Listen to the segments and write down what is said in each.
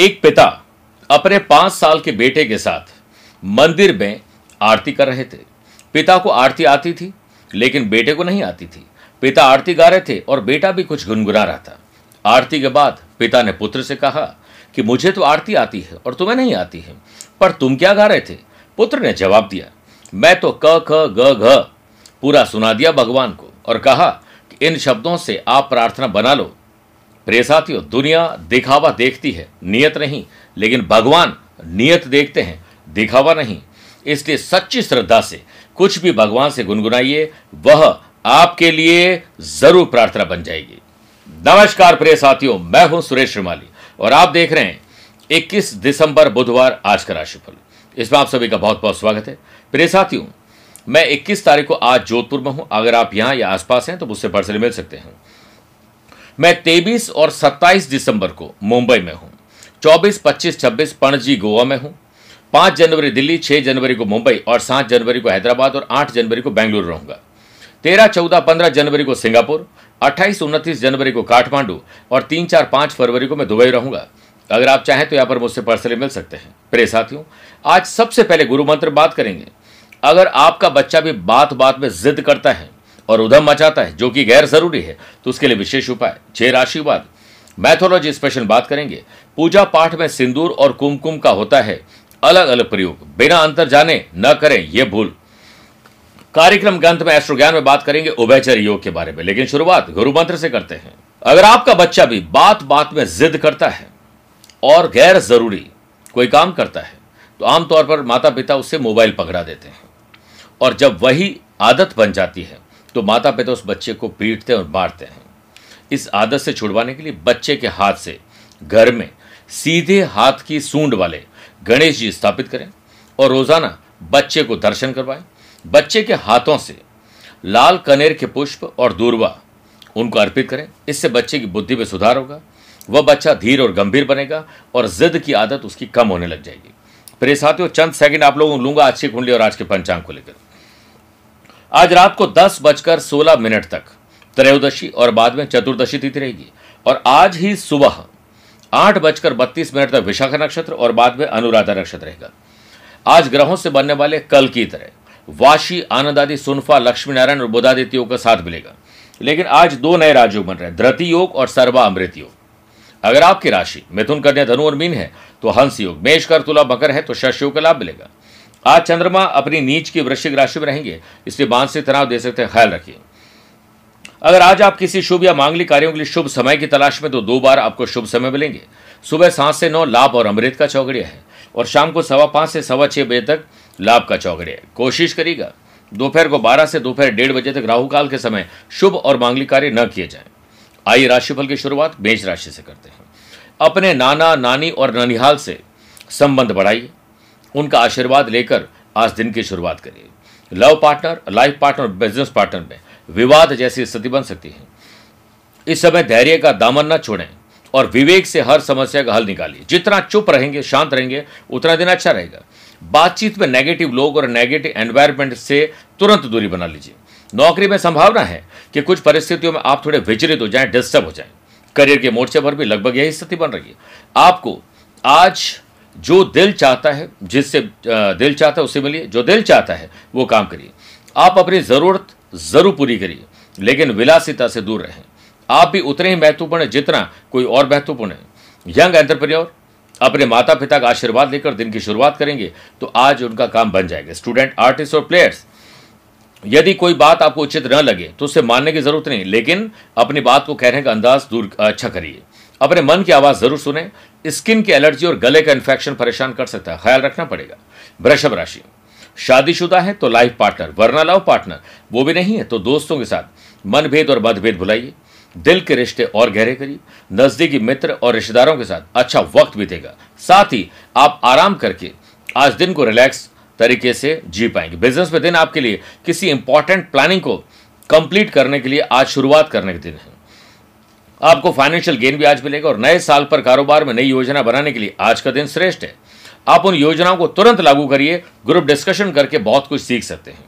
एक पिता अपने पाँच साल के बेटे के साथ मंदिर में आरती कर रहे थे। पिता को आरती आती थी, लेकिन बेटे को नहीं आती थी। पिता आरती गा रहे थे और बेटा भी कुछ गुनगुना रहा था। आरती के बाद पिता ने पुत्र से कहा कि मुझे तो आरती आती है और तुम्हें नहीं आती है, पर तुम क्या गा रहे थे? पुत्र ने जवाब दिया, मैं तो क, ख, ग, घ पूरा सुना दिया भगवान को और कहा कि इन शब्दों से आप प्रार्थना बना लो प्रिय साथियों, दुनिया दिखावा देखती है। नियत नहीं, लेकिन भगवान नियत देखते हैं। दिखावा नहीं। इसलिए सच्ची श्रद्धा से कुछ भी भगवान से गुनगुनाइए, वह आपके लिए ज़रूर प्रार्थना बन जाएगी। नमस्कार प्रिय साथियों, मैं हूँ सुरेश श्रीमाली और आप देख रहे हैं 21 दिसंबर बुधवार आज का राशिफल। इसमें आप सभी का बहुत बहुत स्वागत है। प्रिय साथियों, मैं 21 तारीख को आज जोधपुर में हूँ। अगर आप यहाँ या आसपास हैं तो मुझसे पर्सनली मिल सकते हैं। मैं 23 और 27 दिसंबर को मुंबई में हूँ। 24, 25, 26 पणजी गोवा में हूँ। 5 जनवरी दिल्ली 6 जनवरी को मुंबई और 7 जनवरी को हैदराबाद और 8 जनवरी को बेंगलुरु रहूँगा। 13, 14, 15 जनवरी को सिंगापुर 28, 29 जनवरी को काठमांडू और 3, 4, 5 फरवरी को मैं दुबई रहूँगा। अगर आप चाहें तो यहाँ पर मुझसे पर्सनली मिल सकते हैं। प्रे साथियों आज सबसे पहले गुरु मंत्र बात करेंगे। अगर आपका बच्चा भी बात बात में जिद करता है और उधम मचाता है, जो कि गैर ज़रूरी है। तो उसके लिए विशेष उपाय। छह राशिवाद। मैथोलॉजी स्पेशल बात करेंगे। पूजा पाठ में सिंदूर और कुमकुम का होता है अलग अलग प्रयोग। बिना अंतर जाने न करें यह भूल। कार्यक्रम के अंत में एस्ट्रो ज्ञान में बात करेंगे उभयचर योग के बारे में। लेकिन शुरुआत गुरु मंत्र से करते हैं। अगर आपका बच्चा भी बात बात में जिद करता है और गैर ज़रूरी कोई काम करता है तो आमतौर पर माता पिता उससे मोबाइल पकड़ा देते हैं। और जब वही आदत बन जाती है तो माता पिता उस बच्चे को पीटते और मारते हैं। इस आदत से छुड़वाने के लिए बच्चे के हाथ से, घर में सीधे हाथ की सूंड वाले गणेश जी स्थापित करें और रोज़ाना बच्चे को दर्शन करवाएँ। बच्चे के हाथों से लाल कनेर के पुष्प और दूरवा उनको अर्पित करें। इससे बच्चे की बुद्धि में सुधार होगा, वह बच्चा धीर और गंभीर बनेगा और जिद की आदत उसकी कम होने लग जाएगी। प्रिय साथियों, चंद सेकंड आप लोगों लूँगा, आज की कुंडली और आज के पंचांग को लेकर। आज रात को दस बजकर सोलह मिनट तक, त्रयोदशी और बाद में चतुर्दशी तिथि रहेगी। और आज ही सुबह आठ बजकर बत्तीस मिनट तक विशाखा नक्षत्र और बाद में अनुराधा नक्षत्र रहेगा। आज ग्रहों से बनने वाले कल की तरह वाशी आनंद आदि सुनफा लक्ष्मी नारायण और बुधादित्य योग का साथ मिलेगा। लेकिन आज दो नए राजयोग बन रहे हैं, धृति योग और सर्वा अमृत योग। अगर आपकी राशि मिथुन, कन्या, धनु और मीन है तो हंस योग। मेष कर तुला मकर है तो शश योग का लाभ मिलेगा। आज चंद्रमा अपनी नीच की वृश्चिक राशि में रहेंगे, इसलिए मानसिक तनाव दे सकते हैं ख्याल रखिए। अगर आज आप किसी शुभ या मांगलिक कार्यों के लिए शुभ समय की तलाश में तो दो बार आपको शुभ समय मिलेंगे। सुबह सात से नौ लाभ और अमृत का चौगड़िया है, और शाम को सवा पाँच से सवा छह बजे तक लाभ का चौगड़िया है। कोशिश करिएगा, दोपहर को बारह से दोपहर डेढ़ बजे तक राहु काल के समय शुभ और मांगलिक कार्य न किए जाए। आइए राशिफल की शुरुआत मेष राशि से करते हैं। अपने नाना, नानी और ननिहाल से संबंध बढ़ाइए। उनका आशीर्वाद लेकर आज दिन की शुरुआत करिए। Love partner life partner business partner में विवाद जैसी स्थिति बन सकती है। इस समय धैर्य का दामन न छोड़ें और विवेक से हर समस्या का हल निकालिए। जितना चुप रहेंगे, शांत रहेंगे, उतना दिन अच्छा रहेगा। बातचीत में नेगेटिव लोग और नेगेटिव एनवायरमेंट से तुरंत दूरी बना लीजिए। नौकरी में संभावना है कि कुछ परिस्थितियों में आप थोड़े विचलित हो जाएँ डिस्टर्ब हो जाएँ। करियर के मोर्चे पर भी लगभग यही स्थिति बन रही है। आपको आज जो दिल चाहता है, जिससे दिल चाहता है उससे मिलिए, जो दिल चाहता है, वो काम करिए। आप अपनी ज़रूरत ज़रूर पूरी करिए, लेकिन विलासिता से दूर रहें। आप भी उतने ही महत्वपूर्ण है जितना कोई और महत्वपूर्ण है। यंग एंटरप्रेन्योर, अपने माता पिता का आशीर्वाद लेकर दिन की शुरुआत करेंगे तो आज उनका काम बन जाएगा। स्टूडेंट, आर्टिस्ट और प्लेयर्स, यदि कोई बात आपको उचित न लगे तो उसे मानने की ज़रूरत नहीं, लेकिन अपनी बात को कहने का अंदाज दूर अच्छा करिए। अपने मन की आवाज़ ज़रूर सुने। स्किन की एलर्जी और गले का इन्फेक्शन परेशान कर सकता है। ख्याल रखना पड़ेगा। वृषभ राशि। शादीशुदा है तो लाइफ पार्टनर, वरना लव पार्टनर, वो भी नहीं है तो दोस्तों के साथ मनभेद और मतभेद भुलाइए। दिल के रिश्ते और गहरे करिए। नजदीकी मित्र और रिश्तेदारों के साथ अच्छा वक्त बीतेगा। साथ ही आप आराम करके आज दिन को रिलैक्स तरीके से जी पाएँगे। बिज़नेस में दिन आपके लिए किसी इंपॉर्टेंट प्लानिंग को कंप्लीट करने के लिए आज शुरुआत करने के दिन है। आपको फाइनेंशियल गेन भी आज मिलेगा और नए साल पर कारोबार में नई योजना बनाने के लिए आज का दिन श्रेष्ठ है। आप उन योजनाओं को तुरंत लागू करिए ग्रुप डिस्कशन करके बहुत कुछ सीख सकते हैं।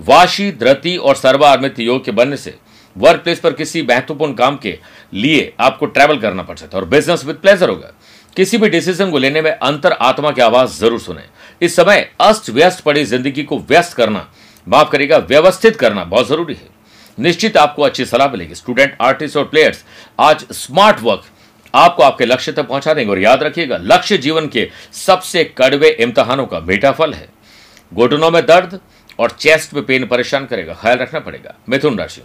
वाशी धृति और सर्वार्मित योग के बनने से वर्क प्लेस पर किसी महत्वपूर्ण काम के लिए आपको ट्रैवल करना पड़ सकता है और बिज़नेस विद प्लेजर होगा। किसी भी डिसीज़न को लेने में अंतर आत्मा की आवाज़ ज़रूर सुने। इस समय अस्त व्यस्त पड़ी ज़िंदगी को व्यस्त करना, माफ़ करेगा व्यवस्थित करना बहुत ज़रूरी है। निश्चित आपको अच्छी सलाह मिलेगी। स्टूडेंट आर्टिस्ट और प्लेयर्स आज स्मार्ट वर्क आपको आपके लक्ष्य तक पहुँचा देंगे और याद रखिएगा, लक्ष्य जीवन के सबसे कड़वे इम्तहानों का बेटा फल है। घुटनों में दर्द और चेस्ट में पेन परेशान करेगा, ख्याल रखना पड़ेगा। मिथुन राशि,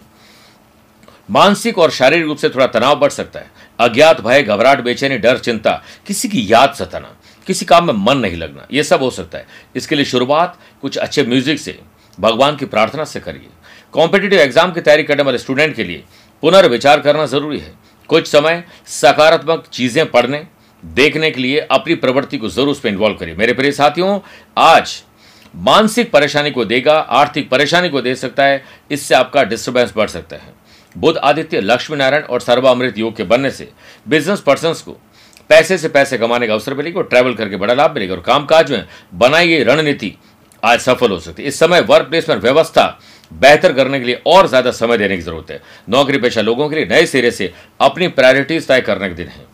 मानसिक और शारीरिक रूप से थोड़ा तनाव बढ़ सकता है। अज्ञात भय, घबराहट, बेचैनी, डर, चिंता, किसी की याद सताना, किसी काम में मन नहीं लगना यह सब हो सकता है। इसके लिए शुरुआत कुछ अच्छे म्यूज़िक से, भगवान की प्रार्थना से करिए। कॉम्पिटेटिव एग्ज़ाम की तैयारी करने वाले स्टूडेंट के लिए पुनर्विचार करना ज़रूरी है। कुछ समय सकारात्मक चीज़ें पढ़ने, देखने के लिए अपनी प्रवृत्ति को ज़रूर उसमें इन्वॉल्व करिए। मेरे प्रिय साथियों, आज मानसिक परेशानी को देगा, आर्थिक परेशानी को दे सकता है, इससे आपका डिस्टर्बेंस बढ़ सकता है। बुद्ध आदित्य लक्ष्मी नारायण और सर्वामृत योग के बनने से बिज़नेस पर्सन को पैसे से पैसे कमाने का अवसर मिलेगा और ट्रैवल करके बड़ा लाभ मिलेगा और कामकाज में बनाई गई रणनीति आज सफल हो सकती है। इस समय वर्क प्लेस में व्यवस्था बेहतर करने के लिए और ज़्यादा समय देने की ज़रूरत है। नौकरी पेशा लोगों के लिए नए सिरे से अपनी प्रायोरिटीज तय करने के दिन है।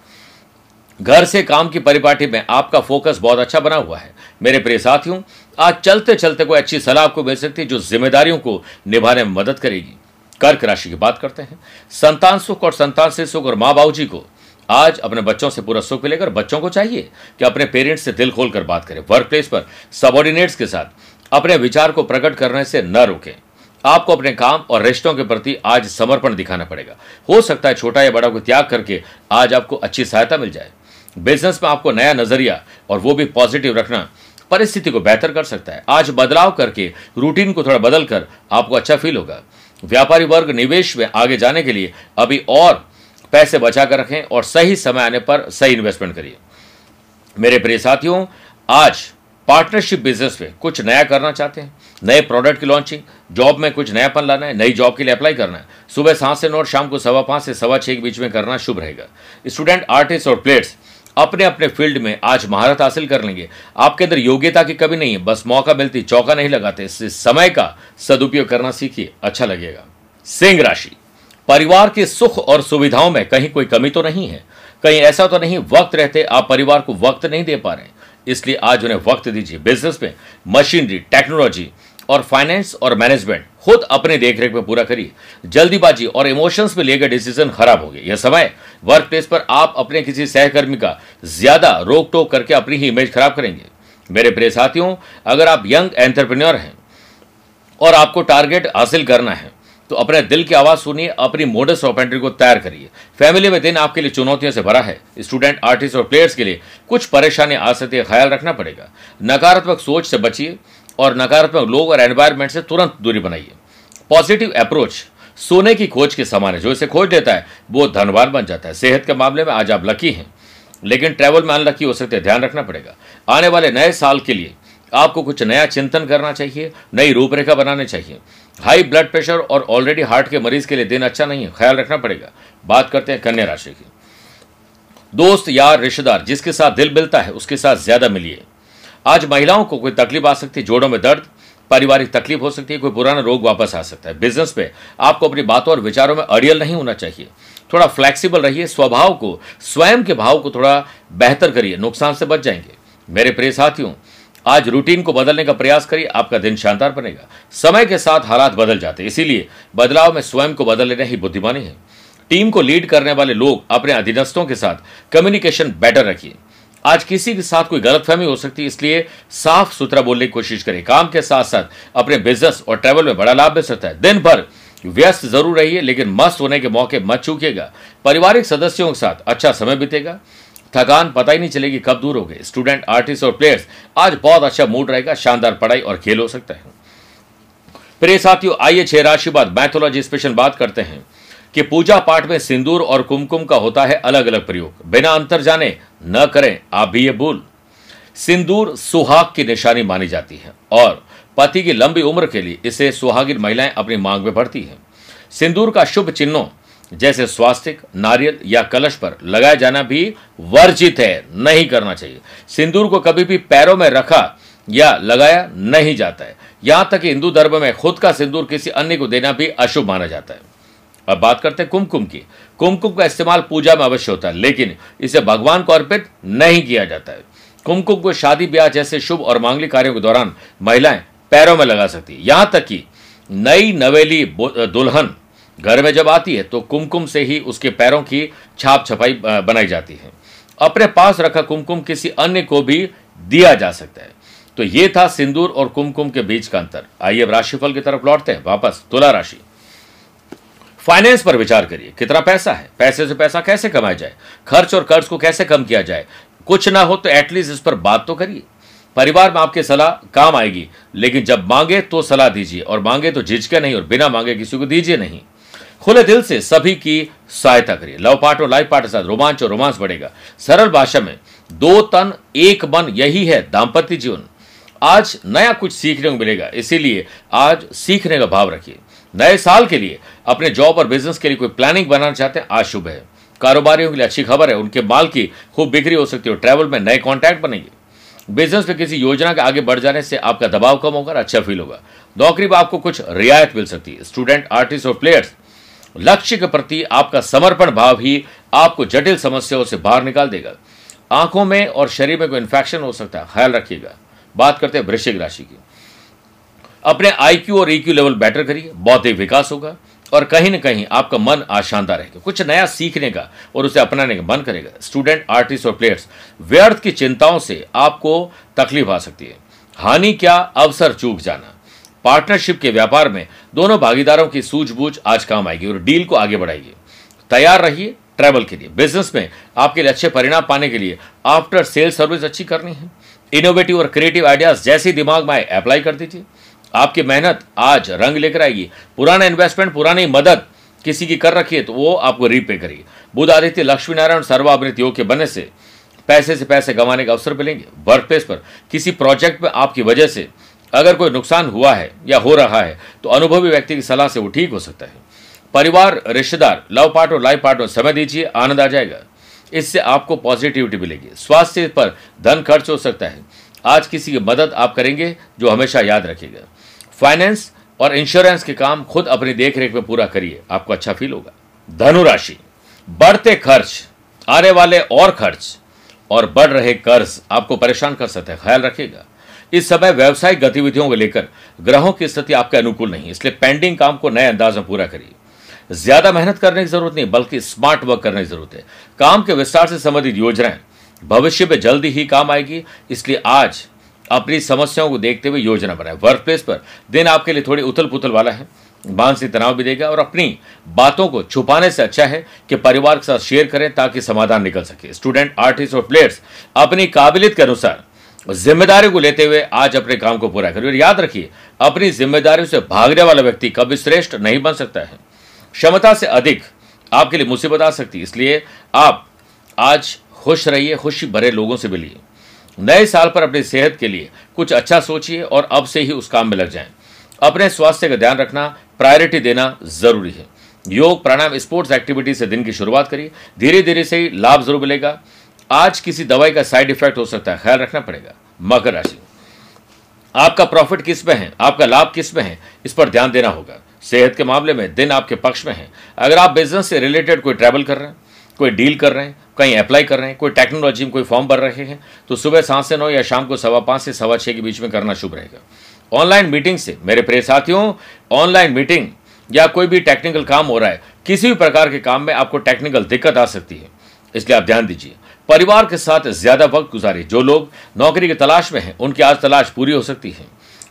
घर से काम की परिपाटी में आपका फोकस बहुत अच्छा बना हुआ है। मेरे प्रिय साथियों, आज चलते चलते कोई अच्छी सलाह आपको मिल सकती है जो जिम्मेदारियों को निभाने में मदद करेगी। कर्क राशि की बात करते हैं। संतान सुख और संतान से सुख और माँ बाबू जी को आज अपने बच्चों से पूरा सुख मिलेगा और बच्चों को चाहिए कि अपने पेरेंट्स से दिल खोलकर बात करें। वर्क प्लेस पर सबॉर्डिनेट्स के साथ अपने विचार को प्रकट करने से न रोकें। आपको अपने काम और रिश्तों के प्रति आज समर्पण दिखाना पड़ेगा। हो सकता है छोटा या बड़ा को त्याग करके आज आपको अच्छी सहायता मिल जाए। बिज़नेस में आपको नया नज़रिया और वो भी पॉजिटिव रखना परिस्थिति को बेहतर कर सकता है। आज बदलाव करके रूटीन को थोड़ा बदल कर आपको अच्छा फील होगा। व्यापारी वर्ग निवेश में आगे जाने के लिए अभी और पैसे बचा कर रखें और सही समय आने पर सही इन्वेस्टमेंट करिए। मेरे प्रिय साथियों, आज पार्टनरशिप बिज़नेस में कुछ नया करना चाहते हैं। नए प्रोडक्ट की लॉन्चिंग जॉब में कुछ नयापन लाना है, नई जॉब के लिए अप्लाई करना है। सुबह सात से नौ और शाम को सवा पाँच से सवा छह के बीच में करना शुभ रहेगा। स्टूडेंट आर्टिस्ट और प्लेयर्स अपने अपने फ़ील्ड में आज महारत हासिल कर लेंगे। आपके अंदर योग्यता की कभी नहीं है, बस मौका मिलती, चौका नहीं लगाते। इससे समय का सदुपयोग करना सीखिए अच्छा लगेगा। सिंह राशि। परिवार के सुख और सुविधाओं में कहीं कोई कमी तो नहीं है। कहीं ऐसा तो नहीं, वक्त रहते, आप परिवार को वक्त नहीं दे पा रहे इसलिए आज उन्हें वक्त दीजिए। बिज़नेस में मशीनरी टेक्नोलॉजी और फाइनेंस और मैनेजमेंट खुद अपने देखरेख में पूरा करिए। जल्दीबाजी और इमोशंस में लिए डिसीज़न खराब हो गए। यह समय वर्क प्लेस पर आप अपने किसी सहकर्मी का ज़्यादा रोक टोक करके अपनी ही इमेज खराब करेंगे। मेरे प्रिय साथियों, अगर आप यंग एंटरप्रेन्योर हैं और आपको टारगेट हासिल करना है तो अपने दिल की आवाज़ सुनिए, अपनी मोडस ऑपेंट्री को तैयार करिए। फैमिली में दिन आपके लिए चुनौतियों से भरा है। स्टूडेंट आर्टिस्ट और प्लेयर्स के लिए कुछ परेशानी आ सकती है ख्याल रखना पड़ेगा। नकारात्मक सोच से बचिए। और नकारात्मक लोग और एनवायरमेंट से तुरंत दूरी बनाइए। पॉजिटिव अप्रोच सोने की खोज के समान है। जो इसे खोज लेता है, वो धनवान बन जाता है। सेहत के मामले में आज आप लकी हैं। लेकिन ट्रैवल में अनलकी हो सकते ध्यान रखना पड़ेगा। आने वाले नए साल के लिए आपको कुछ नया चिंतन करना चाहिए, नई रूपरेखा बनानी चाहिए। हाई ब्लड प्रेशर और ऑलरेडी हार्ट के मरीज़ के लिए दिन अच्छा नहीं है। ख्याल रखना पड़ेगा। बात करते हैं कन्या राशि की। दोस्त यार रिश्तेदार जिसके साथ दिल मिलता है, उसके साथ ज़्यादा मिलिए। आज महिलाओं को कोई तकलीफ़ आ सकती है जोड़ों में दर्द, पारिवारिक तकलीफ़ हो सकती है, कोई पुराना रोग वापस आ सकता है। बिज़नेस पे आपको अपनी बातों और विचारों में अड़ियल नहीं होना चाहिए। थोड़ा फ्लेक्सिबल रहिए, स्वभाव को, स्वयं के भाव को थोड़ा बेहतर करिए, नुकसान से बच जाएँगे। मेरे प्रिय साथियों, आज रूटीन को बदलने का प्रयास करिए, आपका दिन शानदार बनेगा। समय के साथ हालात बदल जाते हैं, इसीलिए बदलाव में स्वयं को बदल लेना ही बुद्धिमानी है। टीम को लीड करने वाले लोग अपने अधीनस्थों के साथ कम्युनिकेशन बेटर रखिए। आज किसी के साथ कोई गलतफहमी हो सकती है, इसलिए साफ़ सुथरा बोलने की कोशिश करें। काम के साथ साथ अपने बिज़नेस और ट्रैवल में बड़ा लाभ मिल सकता है। दिन भर व्यस्त ज़रूर रहिए, लेकिन मस्त होने के मौके मत चूकिएगा। पारिवारिक सदस्यों के साथ अच्छा समय बीतेगा। थकान पता ही नहीं चलेगी कब दूर हो गए स्टूडेंट आर्टिस्ट और प्लेयर्स आज बहुत अच्छा मूड रहेगा, शानदार पढ़ाई और खेल हो सकता है। प्रिय साथियों, आइए छह राशि बाद मैथोलॉजी स्पेशल बात करते हैं। कि पूजा पाठ में सिंदूर और कुमकुम का होता है अलग अलग प्रयोग। बिना अंतर जाने न करें, आप भी ये भूल। सिंदूर सुहाग की निशानी मानी जाती है और पति की लंबी उम्र के लिए इसे सुहागिन महिलाएँ अपनी मांग में भरती हैं। सिंदूर का शुभ चिन्हों जैसे स्वास्तिक, नारियल या कलश पर लगाया जाना भी वर्जित है, नहीं करना चाहिए। सिंदूर को कभी भी पैरों में रखा या लगाया नहीं जाता है। यहाँ तक कि हिंदू धर्म में खुद का सिंदूर किसी अन्य को देना भी अशुभ माना जाता है। अब बात करते हैं कुमकुम की। कुमकुम का इस्तेमाल पूजा में अवश्य होता है, लेकिन इसे भगवान को अर्पित नहीं किया जाता है। कुमकुम को शादी ब्याह जैसे शुभ और मांगलिक कार्यों के दौरान महिलाएँ पैरों में लगा सकती है। यहाँ तक कि नई नवेली दुल्हन घर में जब आती है तो कुमकुम से ही उसके पैरों की छाप छपाई बनाई जाती है। अपने पास रखा कुमकुम किसी अन्य को भी दिया जा सकता है। तो ये था सिंदूर और कुमकुम के बीच का अंतर। आइए अब राशिफल की तरफ़ लौटते हैं। वापस तुला राशि। फाइनेंस पर विचार करिए। कितना पैसा है? पैसे से पैसा कैसे कमाया जाए? खर्च और कर्ज को कैसे कम किया जाए? कुछ ना हो तो एटलीस्ट इस पर बात तो करिए। परिवार में आपकी सलाह काम आएगी, लेकिन जब मांगे तो सलाह दीजिए, और मांगे तो झिझके नहीं, और बिना मांगे किसी को दीजिए नहीं। खुले दिल से सभी की सहायता करिए। लव पार्ट और लाइफ पार्ट के साथ रोमांच और रोमांस बढ़ेगा। सरल भाषा में, दो तन, एक मन, यही है दाम्पत्य जीवन। आज नया कुछ सीखने को मिलेगा, इसीलिए आज सीखने का भाव रखिए। नए साल के लिए अपने जॉब और बिज़नेस के लिए कोई प्लानिंग बनाना चाहते हैं, आज शुभ है। कारोबारियों के लिए अच्छी खबर है, उनके माल की खूब बिक्री हो सकती है ट्रैवल में नए कॉन्टैक्ट बनेंगे। बिज़नेस में किसी योजना के आगे बढ़ जाने से आपका दबाव कम होगा अच्छा फील होगा। नौकरी में आपको कुछ रियायत मिल सकती है। स्टूडेंट आर्टिस्ट और प्लेयर्स लक्ष्य के प्रति आपका समर्पण भाव ही आपको जटिल समस्याओं से बाहर निकाल देगा। आँखों में और शरीर में कोई इन्फेक्शन हो सकता है, ख्याल रखिएगा। बात करते हैं वृश्चिक राशि की। अपने आईक्यू और ईक्यू लेवल बेटर करिए बौद्धिक विकास होगा और कहीं ना कहीं आपका मन आज शानदार रहेगा। कुछ नया सीखने का और उसे अपनाने का मन करेगा। स्टूडेंट आर्टिस्ट और प्लेयर्स व्यर्थ की चिंताओं से आपको तकलीफ़ आ सकती है। हानि क्या, अवसर चूक जाना। पार्टनरशिप के व्यापार में दोनों भागीदारों की सूझबूझ आज काम आएगी और डील को आगे बढ़ाइए। तैयार रहिए ट्रैवल के लिए। बिज़नेस में आपके लिए अच्छे परिणाम पाने के लिए आफ्टर सेल सर्विस अच्छी करनी है। इनोवेटिव और क्रिएटिव आइडियाज़ जैसे दिमाग में आए अप्लाई कर दीजिए। आपकी मेहनत आज रंग लेकर आएगी। पुराना इन्वेस्टमेंट पुरानी मदद किसी की कर रखी है तो वो आपको रीपे करेगी। बुध आदित्य लक्ष्मी नारायण सर्वावृत योग के बनने से पैसे से पैसे कमाने का अवसर मिलेंगे। वर्क प्लेस पर किसी प्रोजेक्ट में आपकी वजह से अगर कोई नुकसान हुआ है या हो रहा है तो अनुभवी व्यक्ति की सलाह से वो ठीक हो सकता है। परिवार, रिश्तेदार लव पार्ट और लाइफ पार्ट समय दीजिए, आनंद आ जाएगा। इससे आपको पॉजिटिविटी मिलेगी। स्वास्थ्य पर धन खर्च हो सकता है। आज किसी की मदद आप करेंगे, जो हमेशा याद रखेगा फाइनेंस और इंश्योरेंस के काम खुद अपनी देखरेख में पूरा करिए। आपको अच्छा फील होगा। धनुराशि बढ़ते खर्च, आने वाले और खर्च और बढ़ रहे कर्ज आपको परेशान कर सकते हैं। ख्याल रखिएगा। इस समय व्यवसायिक गतिविधियों को लेकर ग्रहों की स्थिति आपके अनुकूल नहीं इसलिए पेंडिंग काम को नए अंदाज में पूरा करिए। ज़्यादा मेहनत करने की ज़रूरत नहीं, बल्कि स्मार्ट वर्क करने की ज़रूरत है। काम के विस्तार से संबंधित योजनाएँ भविष्य में जल्दी ही काम आएगी, इसलिए आज अपनी समस्याओं को देखते हुए योजना बनाए। वर्क प्लेस पर दिन आपके लिए थोड़ी उथल पुथल वाला है। मानसिक तनाव भी देगा और अपनी बातों को छुपाने से अच्छा है कि परिवार के साथ शेयर करें ताकि समाधान निकल सके। स्टूडेंट आर्टिस्ट और प्लेयर्स अपनी काबिलियत के अनुसार ज़िम्मेदारी को लेते हुए आज अपने काम को पूरा करिए और याद रखिए, अपनी जिम्मेदारियों से भागने वाला व्यक्ति कभी श्रेष्ठ नहीं बन सकता है। क्षमता से अधिक आपके लिए मुसीबत आ सकती है। इसलिए आप आज खुश रहिए, खुशी भरे लोगों से मिलिए। नए साल पर अपनी सेहत के लिए कुछ अच्छा सोचिए और अब से ही उस काम में लग जाएँ। अपने स्वास्थ्य का ध्यान रखना प्रायोरिटी देना ज़रूरी है। योग, प्राणायाम स्पोर्ट्स एक्टिविटी से दिन की शुरुआत करिए। धीरे धीरे से ही लाभ ज़रूर मिलेगा। आज किसी दवाई का साइड इफ़ेक्ट हो सकता है, ख्याल रखना पड़ेगा। मकर राशि। आपका प्रॉफिट किसमें है? आपका लाभ किसमें है? इस पर ध्यान देना होगा। सेहत के मामले में दिन आपके पक्ष में है। अगर आप बिज़नेस से रिलेटेड कोई ट्रैवल कर रहे हैं कोई डील कर रहे हैं, कहीं अप्लाई कर रहे हैं, कोई टेक्नोलॉजी में कोई फॉर्म भर रहे हैं तो सुबह सात से नौ या शाम को सवा पाँच से सवा छः के बीच में करना शुभ रहेगा। ऑनलाइन मीटिंग से, मेरे प्रिय साथियों ऑनलाइन मीटिंग या कोई भी टेक्निकल काम हो रहा है, किसी भी प्रकार के काम में आपको टेक्निकल दिक्कत आ सकती है। इसलिए आप ध्यान दीजिए, परिवार के साथ ज़्यादा वक्त गुजारे जो लोग नौकरी की तलाश में हैं, उनकी आज तलाश पूरी हो सकती है।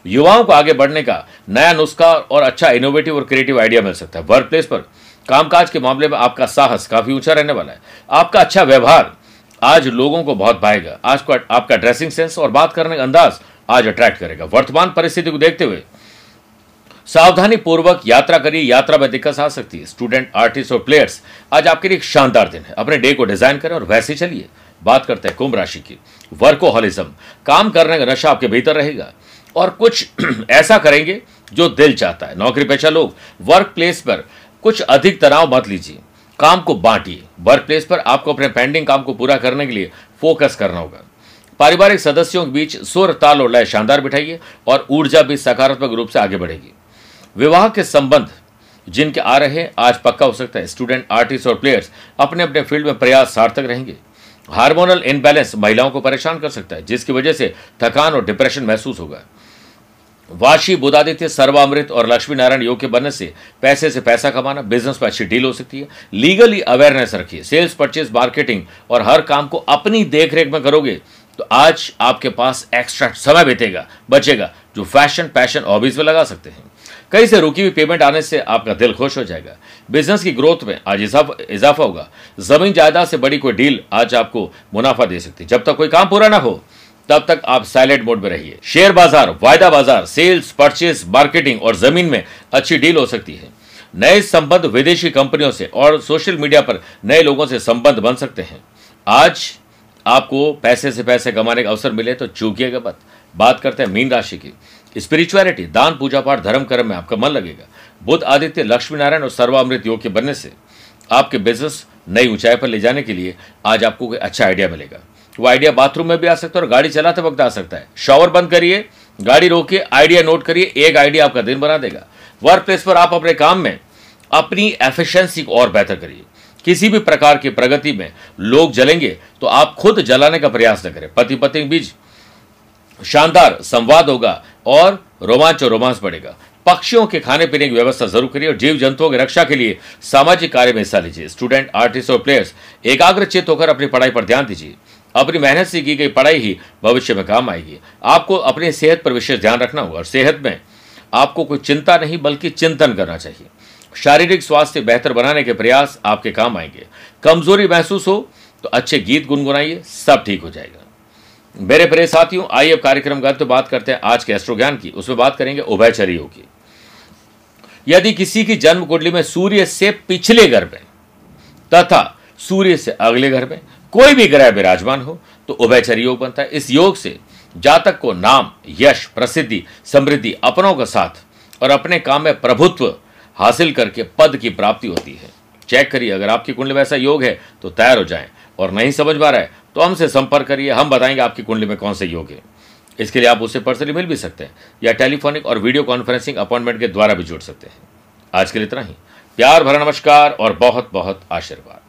युवाओं को आगे बढ़ने का नया नुस्खा और अच्छा इनोवेटिव और क्रिएटिव आइडिया मिल सकता है। वर्क प्लेस पर कामकाज के मामले में आपका साहस काफ़ी ऊँचा रहने वाला है। आपका अच्छा व्यवहार आज लोगों को बहुत भाएगा। आज को आपका ड्रेसिंग सेंस और बात करने का अंदाज आज अट्रैक्ट करेगा। वर्तमान परिस्थिति को देखते हुए सावधानी पूर्वक यात्रा करिए। यात्रा में दिक्कत आ सकती है। स्टूडेंट आर्टिस्ट और प्लेयर्स आज आपके लिए एक शानदार दिन है। अपने डे को डिज़ाइन करें और वैसे चलिए। बात करते हैं कुंभ राशि की। वर्कोहॉलिज्म, काम करने का नशा आपके भीतर रहेगा। और कुछ ऐसा करेंगे जो दिल चाहता है। नौकरी पेशा लोग वर्क प्लेस पर कुछ अधिक तनाव मत लीजिए। काम को बांटिए। वर्क प्लेस पर आपको अपने पेंडिंग काम को पूरा करने के लिए फोकस करना होगा। पारिवारिक सदस्यों के बीच सुर, ताल और लय शानदार बिठाइए और ऊर्जा भी सकारात्मक रूप से आगे बढ़ेगी। विवाह के संबंध जिनके आ रहे हैं, आज पक्का हो सकता है स्टूडेंट आर्टिस्ट और प्लेयर्स अपने अपने फ़ील्ड में प्रयास सार्थक रहेंगे। हार्मोनल इनबैलेंस महिलाओं को परेशान कर सकता है, जिसकी वजह से थकान और डिप्रेशन महसूस होगा। वाशी, बुधादित्य, सर्वामृत और लक्ष्मी नारायण योग के बनने से पैसे से पैसा कमाना बिज़नेस पर अच्छी डील हो सकती है। लीगली अवेयरनेस रखिए। सेल्स परचेज मार्केटिंग और हर काम को अपनी देखरेख में करोगे तो आज आपके पास एक्स्ट्रा समय बीतेगा, बचेगा, जो फ़ैशन पैशन हॉबीज में लगा सकते हैं। कहीं से रुकी हुई पेमेंट आने से आपका दिल खुश हो जाएगा। बिज़नेस की ग्रोथ में आज इजाफा होगा। ज़मीन जायदाद से बड़ी कोई डील आज आपको मुनाफा दे सकती है। जब तक कोई काम पूरा ना हो तब तक आप साइलेंट मोड में रहिए। शेयर बाज़ार, वायदा बाज़ार सेल्स परचेस मार्केटिंग और ज़मीन में अच्छी डील हो सकती है। नए संबंध विदेशी कंपनियों से और सोशल मीडिया पर नए लोगों से संबंध बन सकते हैं। आज आपको पैसे से पैसे कमाने का अवसर मिले तो चूकिएगा मत बात करते हैं मीन राशि की। स्पिरिचुअलिटी दान, पूजा पाठ, धर्म कर्म में आपका मन लगेगा। बुद्ध आदित्य लक्ष्मी नारायण और सर्वामृत योग के बनने से आपके बिज़नेस नई ऊंचाई पर ले जाने के लिए आज आपको कोई अच्छा आइडिया मिलेगा। वो आइडिया बाथरूम में भी आ सकता है और गाड़ी चलाते वक्त आ सकता है। शॉवर बंद करिए, गाड़ी रोकिए, आइडिया नोट करिए, एक आइडिया आपका दिन बना देगा। वर्क प्लेस पर आप अपने काम में अपनी एफिशिएंसी को और बेहतर करिए। किसी भी प्रकार की प्रगति में लोग जलेंगे तो आप खुद जलाने का प्रयास न करें। पति पत्नी के बीच शानदार संवाद होगा और रोमांच और रोमांस बढ़ेगा। पक्षियों के खाने पीने की व्यवस्था ज़रूर करिए और जीव जंतुओं की रक्षा के लिए सामाजिक कार्य में हिस्सा लीजिए। स्टूडेंट आर्टिस्ट और प्लेयर्स एकाग्रचित होकर अपनी पढ़ाई पर ध्यान दीजिए। अपनी मेहनत से की गई पढ़ाई ही भविष्य में काम आएगी। आपको अपनी सेहत पर विशेष ध्यान रखना होगा और सेहत में आपको कोई चिंता नहीं, बल्कि चिंतन करना चाहिए। शारीरिक स्वास्थ्य बेहतर बनाने के प्रयास आपके काम आएँगे। कमज़ोरी महसूस हो तो अच्छे गीत गुनगुनाइए, सब ठीक हो जाएगा। मेरे प्रिय साथियों, आइए अब कार्यक्रम का तो बात करते हैं। आज के एस्ट्रो ज्ञान की, उसमें बात करेंगे उभयचरी की यदि किसी की जन्म कुंडली में सूर्य से पिछले घर में तथा सूर्य से अगले घर में कोई भी ग्रह विराजमान हो तो उभयचर योग बनता है इस योग से जातक को नाम, यश, प्रसिद्धि, समृद्धि अपनों का साथ और अपने काम में प्रभुत्व हासिल करके पद की प्राप्ति होती है। चेक करिए, अगर आपकी कुंडली में ऐसा योग है तो तैयार हो जाएँ। और नहीं समझ पा रहा है तो हमसे संपर्क करिए, हम बताएँगे आपकी कुंडली में कौन से योग है। इसके लिए आप उससे पर्सनली मिल भी सकते हैं, या टेलीफोनिक और वीडियो कॉन्फ्रेंसिंग अपॉइंटमेंट के द्वारा भी जुड़ सकते हैं। आज के लिए इतना ही। प्यार, भरा नमस्कार और बहुत बहुत आशीर्वाद।